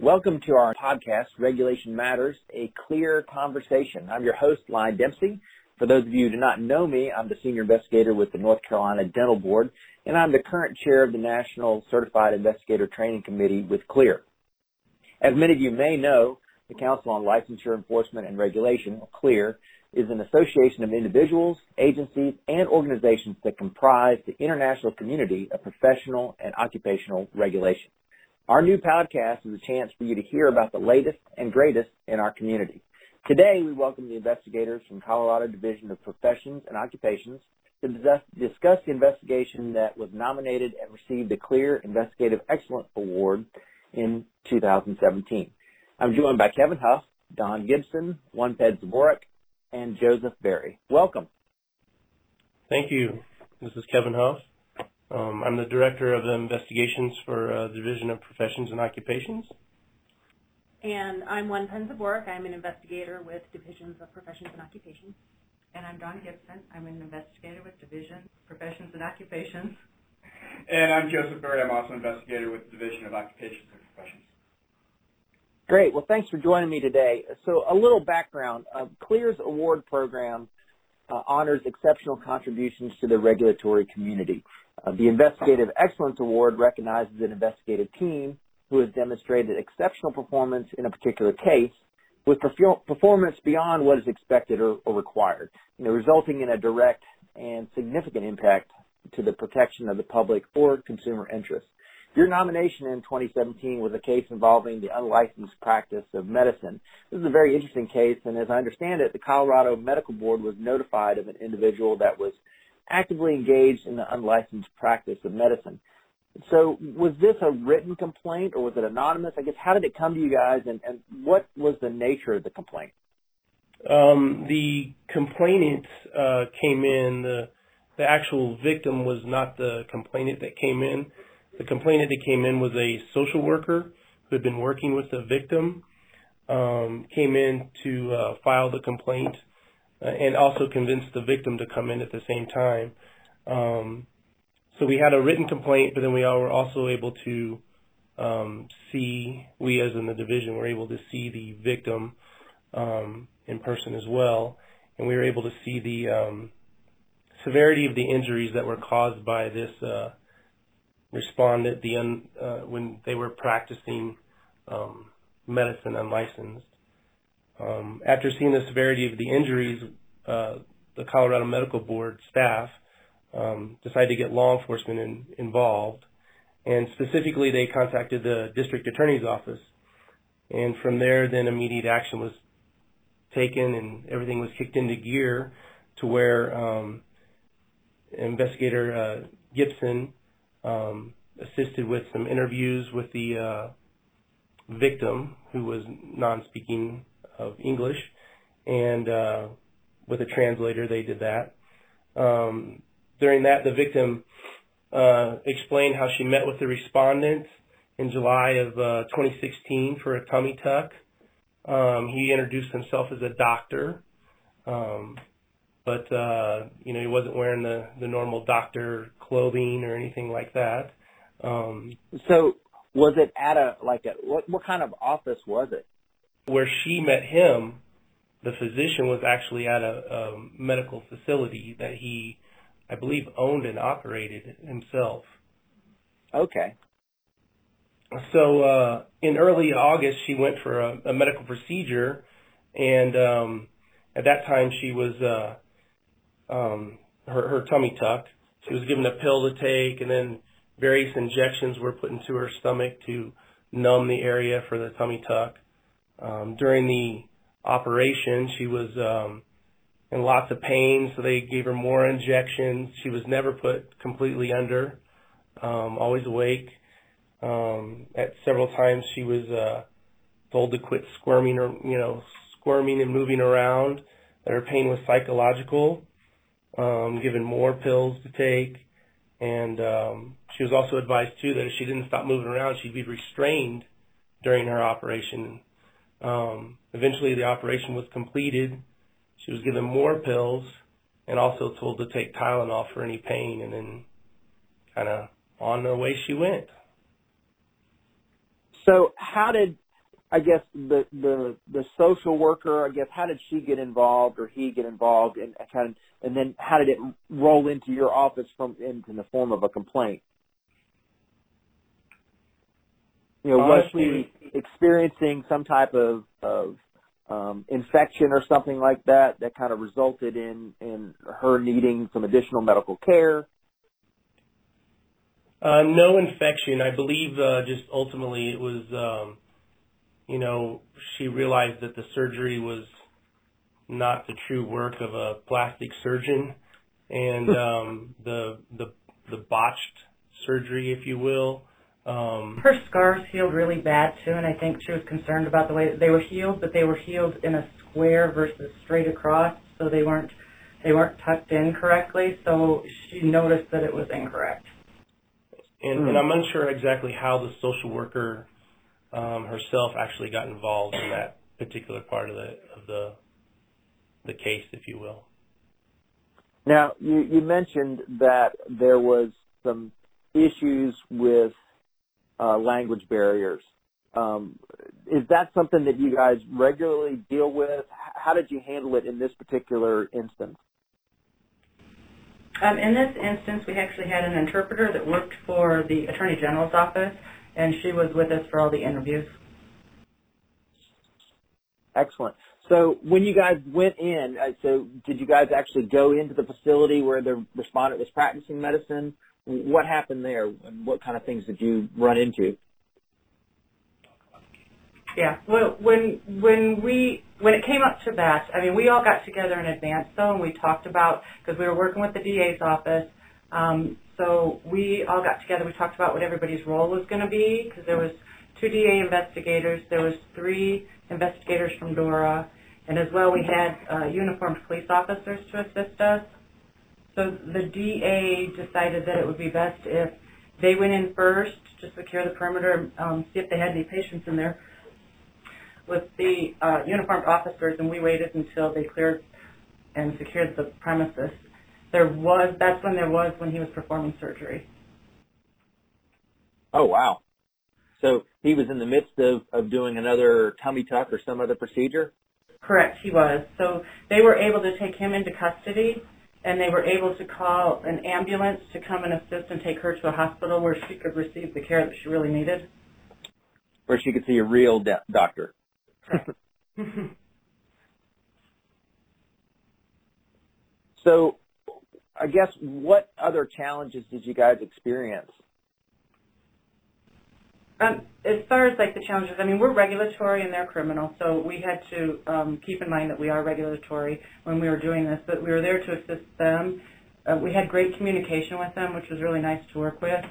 Welcome to our podcast, Regulation Matters, a clear conversation. I'm your host, Lyon Dempsey. For those of you who do not know me, I'm the senior investigator with the North Carolina Dental Board, and I'm the current chair of the National Certified Investigator Training Committee with CLEAR. As many of you may know, the Council on Licensure Enforcement and Regulation, or CLEAR, is an association of individuals, agencies, and organizations that comprise the international community of professional and occupational regulation. Our new podcast is a chance for you to hear about the latest and greatest in our community. Today, we welcome the investigators from Colorado Division of Professions and Occupations to discuss the investigation that was nominated and received the Clear Investigative Excellence Award in 2017. I'm joined by Kevin Huff, Don Gibson, Onped Zborek, and Joseph Berry. Welcome. Thank you. This is Kevin Huff. Um, I'm the Director of Investigations for uh, the Division of Professions and Occupations. And I'm Onped Zborek. I'm an investigator with Divisions of Professions and Occupations. And I'm Don Gibson. I'm an investigator with Division Professions and Occupations. And I'm Joseph Berry. I'm also an investigator with Division of Occupations and Professions. Great. Well, thanks for joining me today. So a little background. Uh, CLEAR's award program uh, honors exceptional contributions to the regulatory community. Uh, the Investigative Excellence Award recognizes an investigative team who has demonstrated exceptional performance in a particular case with performance beyond what is expected or, or required, you know, resulting in a direct and significant impact to the protection of the public or consumer interests. Your nomination in 2017 was a case involving the unlicensed practice of medicine. This is a very interesting case, and as I understand it, the Colorado Medical Board was notified of an individual that was actively engaged in the unlicensed practice of medicine. So was this a written complaint or was it anonymous? I guess how did it come to you guys and, and what was the nature of the complaint? Um, the complainant uh, came in, the, the actual victim was not the complainant that came in. The complainant that came in was a social worker who had been working with the victim, um, came in to uh, file the complaint, and also convince the victim to come in at the same time. Um, so we had a written complaint, but then we were also able to um, see, we as in the division were able to see the victim um, in person as well, and we were able to see the um, severity of the injuries that were caused by this uh, responded the un, uh, when they were practicing um, medicine unlicensed. Um, after seeing the severity of the injuries, uh, the Colorado Medical Board staff um, decided to get law enforcement in, involved, and specifically they contacted the district attorney's office, and from there then immediate action was taken and everything was kicked into gear to where um, investigator uh, Gibson um, assisted with some interviews with the uh, victim who was non-speaking of English, and uh, with a translator they did that. Um, during that, the victim uh, explained how she met with the respondent in July of uh, 2016 for a tummy tuck. Um, he introduced himself as a doctor, um, but uh, you know he wasn't wearing the the normal doctor clothing or anything like that. Um, so was it at a like a what what kind of office was it? Where she met him, the physician was actually at a, a medical facility that he, I believe, owned and operated himself. Okay. So uh, in early August, she went for a, a medical procedure, and um, at that time she was uh, um, her her tummy tucked. She was given a pill to take, and then various injections were put into her stomach to numb the area for the tummy tuck. Um, during the operation, she was um, in lots of pain, so they gave her more injections. She was never put completely under, um, always awake. Um, at several times, she was uh, told to quit squirming or you know squirming and moving around. That her pain was psychological. Um, given more pills to take. And um, she was also advised too that if she didn't stop moving around, she'd be restrained during her operation. Um, eventually, the operation was completed. She was given more pills and also told to take Tylenol for any pain, and then kind of on her way she went. So, how did I guess the the the social worker, I guess, how did she get involved or he get involved, and kind of, and then how did it roll into your office from into the form of a complaint? You know, she experiencing some type of of um, infection or something like that that kind of resulted in in her needing some additional medical care? Uh, no infection. I believe uh, just ultimately it was, um, you know, she realized that the surgery was not the true work of a plastic surgeon, and um, the the the botched surgery, if you will. Um, Her scars healed really bad too, and I think she was concerned about the way that they were healed, but they were healed in a square versus straight across, so they weren't they weren't tucked in correctly. So she noticed that it was incorrect. and, and I'm unsure exactly how the social worker um, herself actually got involved in that particular part of the of the the case, if you will. Now, you, you mentioned that there was some issues with uh, language barriers. Um, is that something that you guys regularly deal with? How did you handle it in this particular instance? Um, in this instance, we actually had an interpreter that worked for the Attorney General's office, and she was with us for all the interviews. Excellent. So when you guys went in, uh, so did you guys actually go into the facility where the respondent was practicing medicine? What happened there, and what kind of things did you run into? Yeah. Well, when when we when it came up to that, I mean, we all got together in advance though, and we talked about because we were working with the DA's office. Um, so we all got together. We talked about what everybody's role was going to be because there was two DA investigators, there was three investigators from DORA, and as well we had uh, uniformed police officers to assist us. So the DA decided that it would be best if they went in first to secure the perimeter, um, see if they had any patients in there with the uh, uniformed officers, and we waited until they cleared and secured the premises. There was that's when there was when he was performing surgery. Oh wow! So he was in the midst of, of doing another tummy tuck or some other procedure. Correct, he was. So they were able to take him into custody, and they were able to call an ambulance to come and assist and take her to a hospital where she could receive the care that she really needed. where she could see a real de- doctor. So, I guess what other challenges did you guys experience? Um, as far as like the challenges, I mean, we're regulatory and they're criminal, so we had to um, keep in mind that we are regulatory when we were doing this. But we were there to assist them. Uh, we had great communication with them, which was really nice to work with.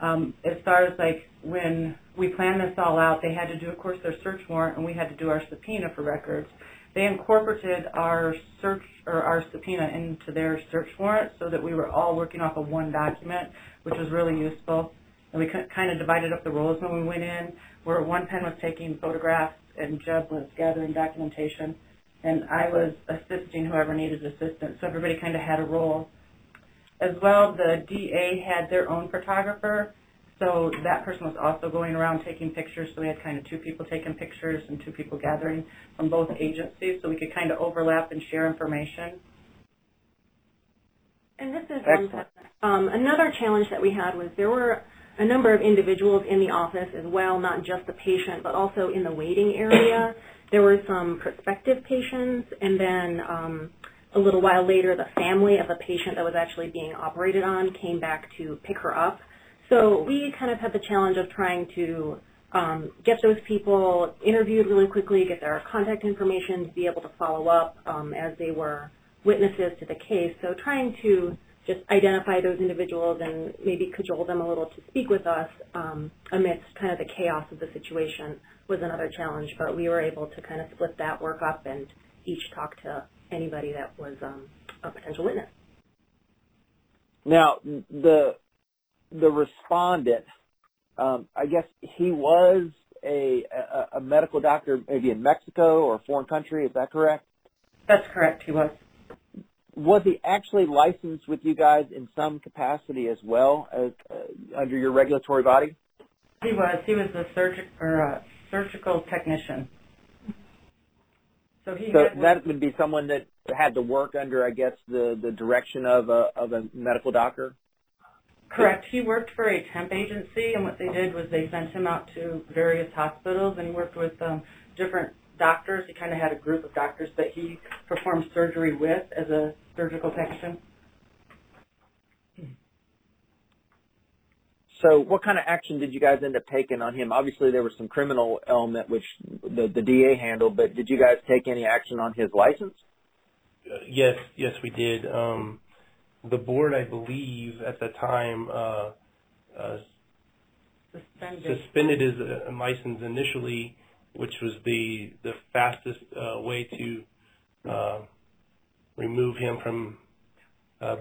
Um, as far as like when we planned this all out, they had to do, of course, their search warrant, and we had to do our subpoena for records. They incorporated our search or our subpoena into their search warrant, so that we were all working off of one document, which was really useful and we kind of divided up the roles when we went in, where one pen was taking photographs and Jeb was gathering documentation, and I was assisting whoever needed assistance. So everybody kind of had a role. As well, the DA had their own photographer, so that person was also going around taking pictures. So we had kind of two people taking pictures and two people gathering from both agencies, so we could kind of overlap and share information. And this is um, another challenge that we had was there were a number of individuals in the office as well, not just the patient, but also in the waiting area. There were some prospective patients, and then um, a little while later, the family of the patient that was actually being operated on came back to pick her up. So we kind of had the challenge of trying to um, get those people interviewed really quickly, get their contact information, to be able to follow up um, as they were witnesses to the case. So trying to just identify those individuals and maybe cajole them a little to speak with us um, amidst kind of the chaos of the situation was another challenge. But we were able to kind of split that work up and each talk to anybody that was um, a potential witness. Now, the the respondent, um, I guess he was a, a a medical doctor, maybe in Mexico or a foreign country. Is that correct? That's correct, he was. Was he actually licensed with you guys in some capacity as well as uh, under your regulatory body? He was. He was the surgeon or uh, surgical technician. So he so that would be someone that had to work under, I guess, the the direction of a of a medical doctor. Correct. He worked for a temp agency, and what they did was they sent him out to various hospitals, and he worked with um, different doctors. He kind of had a group of doctors that he performed surgery with as a surgical technician. So what kind of action did you guys end up taking on him? Obviously, there was some criminal element which the, the DA handled, but did you guys take any action on his license? Uh, yes, yes, we did. Um, the board, I believe, at the time uh, uh, suspended. suspended his uh, license initially, which was the the fastest uh, way to uh, remove him from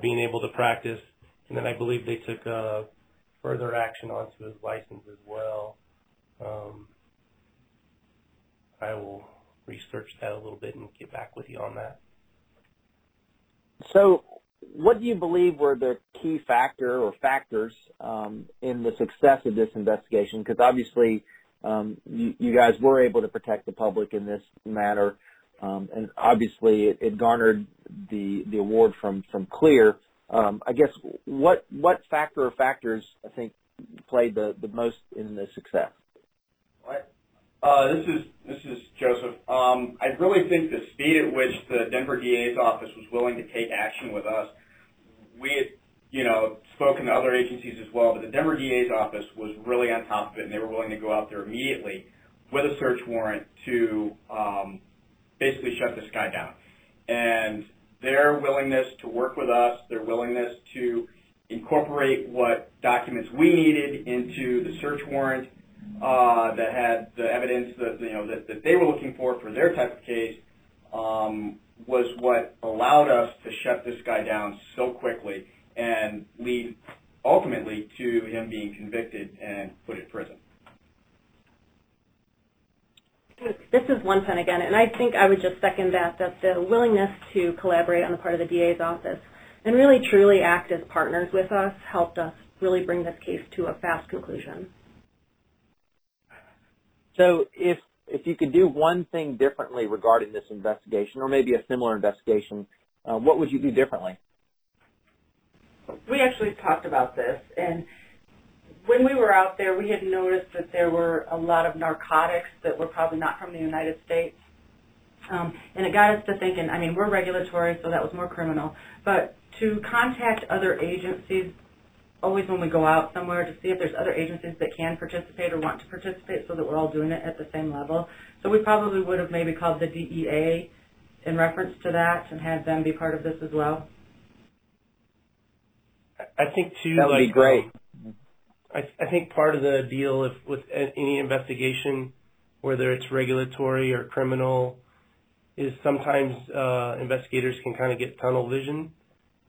being able to practice. And then I believe they took further action onto his license as well. Um, I will research that a little bit and get back with you on that. So, what do you believe were the key factor or factors um, in the success of this investigation? Because obviously, um, you, you, guys were able to protect the public in this matter, um, and obviously, it, it, garnered the the award from from Clear. Um, I guess what what factor or factors I think played the, the most in the success? Uh, this is this is Joseph. Um, I really think the speed at which the Denver DA's office was willing to take action with us. We had, you know, spoken to other agencies as well, but the Denver DA's office was really on top of it, and they were willing to go out there immediately with a search warrant to um, basically shut this guy down. And their willingness to work with us, their willingness to incorporate what documents we needed into the search warrant uh, that had the evidence that you know that, that they were looking for for their type of case um, was what allowed us to shut this guy down so quickly and lead ultimately to him being convicted and put in prison. This is one pen again, and I think I would just second that, that the willingness to collaborate on the part of the DA's office and really truly act as partners with us helped us really bring this case to a fast conclusion. So if if you could do one thing differently regarding this investigation, or maybe a similar investigation, uh, what would you do differently? We actually talked about this, and when we were out there, we had noticed that there were a lot of narcotics that were probably not from the United States. Um, and it got us to thinking, I mean, we're regulatory, so that was more criminal. But to contact other agencies, always when we go out somewhere, to see if there's other agencies that can participate or want to participate so that we're all doing it at the same level. So we probably would have maybe called the DEA in reference to that and had them be part of this as well. I think too. That would like, be great. Um, I, I think part of the deal if, with any investigation, whether it's regulatory or criminal, is sometimes uh, investigators can kind of get tunnel vision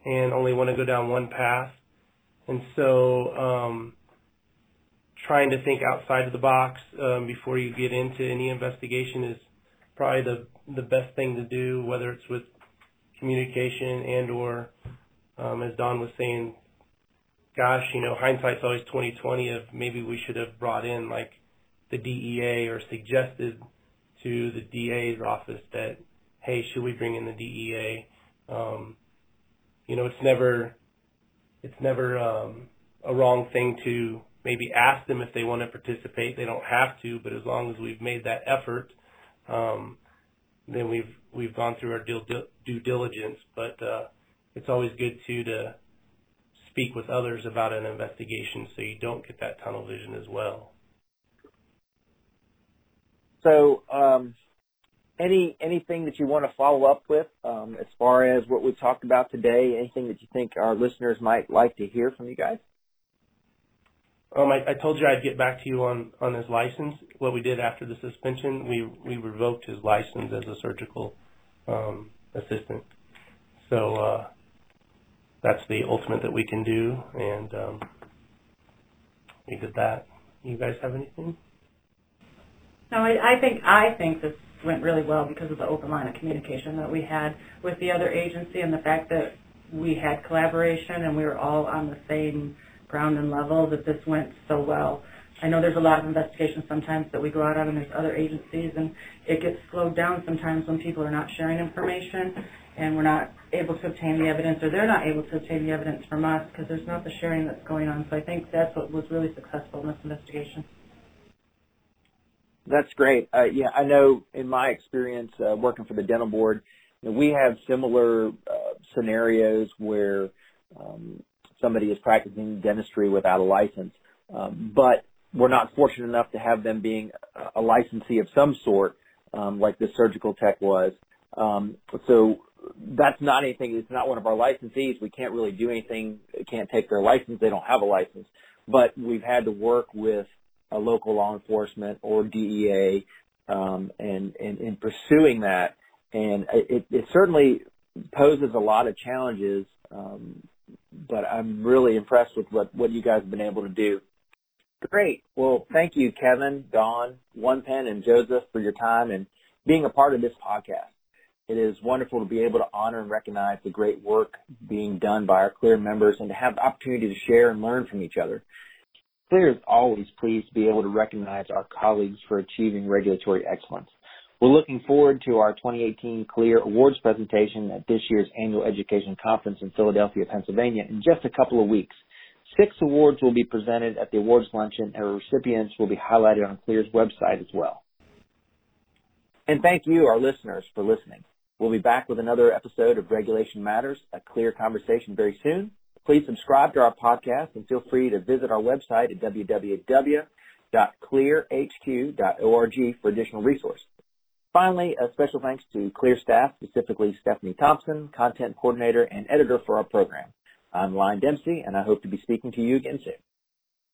and only want to go down one path. And so um, trying to think outside of the box um, before you get into any investigation is probably the, the best thing to do, whether it's with communication and or, um, as Don was saying, gosh, you know, hindsight's always 2020 of maybe we should have brought in like the DEA or suggested to the DA's office that, hey, should we bring in the DEA? Um, you know, it's never, it's never um, a wrong thing to maybe ask them if they want to participate. They don't have to, but as long as we've made that effort, um, then we've we've gone through our due, due diligence. But uh, it's always good too to speak with others about an investigation so you don't get that tunnel vision as well. So, um, any anything that you want to follow up with um, as far as what we've talked about today? Anything that you think our listeners might like to hear from you guys? Um, I, I told you I'd get back to you on, on his license. What we did after the suspension, we we revoked his license as a surgical um, assistant. So uh, that's the ultimate that we can do, and um, we did that. You guys have anything? No, I, I think I think this went really well because of the open line of communication that we had with the other agency and the fact that we had collaboration and we were all on the same ground and level that this went so well. I know there's a lot of investigations sometimes that we go out on, and there's other agencies, and it gets slowed down sometimes when people are not sharing information, and we're not able to obtain the evidence, or they're not able to obtain the evidence from us because there's not the sharing that's going on. So I think that's what was really successful in this investigation. That's great. Uh, yeah, I know in my experience uh, working for the dental board, you know, we have similar uh, scenarios where um, somebody is practicing dentistry without a license, um, but we're not fortunate enough to have them being a licensee of some sort, um, like the surgical tech was. Um, so that's not anything. It's not one of our licensees. We can't really do anything. Can't take their license. They don't have a license. But we've had to work with a local law enforcement or DEA, um, and, in pursuing that, and it, it certainly poses a lot of challenges. Um, but I'm really impressed with what what you guys have been able to do. Great. Well, thank you, Kevin, Don, One Pen, and Joseph for your time and being a part of this podcast. It is wonderful to be able to honor and recognize the great work being done by our CLEAR members and to have the opportunity to share and learn from each other. CLEAR is always pleased to be able to recognize our colleagues for achieving regulatory excellence. We're looking forward to our 2018 CLEAR Awards presentation at this year's annual education conference in Philadelphia, Pennsylvania in just a couple of weeks. Six awards will be presented at the awards luncheon and our recipients will be highlighted on CLEAR's website as well. And thank you, our listeners, for listening. We'll be back with another episode of Regulation Matters, a clear conversation very soon. Please subscribe to our podcast and feel free to visit our website at www.clearhq.org for additional resources. Finally, a special thanks to CLEAR staff, specifically Stephanie Thompson, content coordinator and editor for our program. I'm Lyon Dempsey, and I hope to be speaking to you again soon.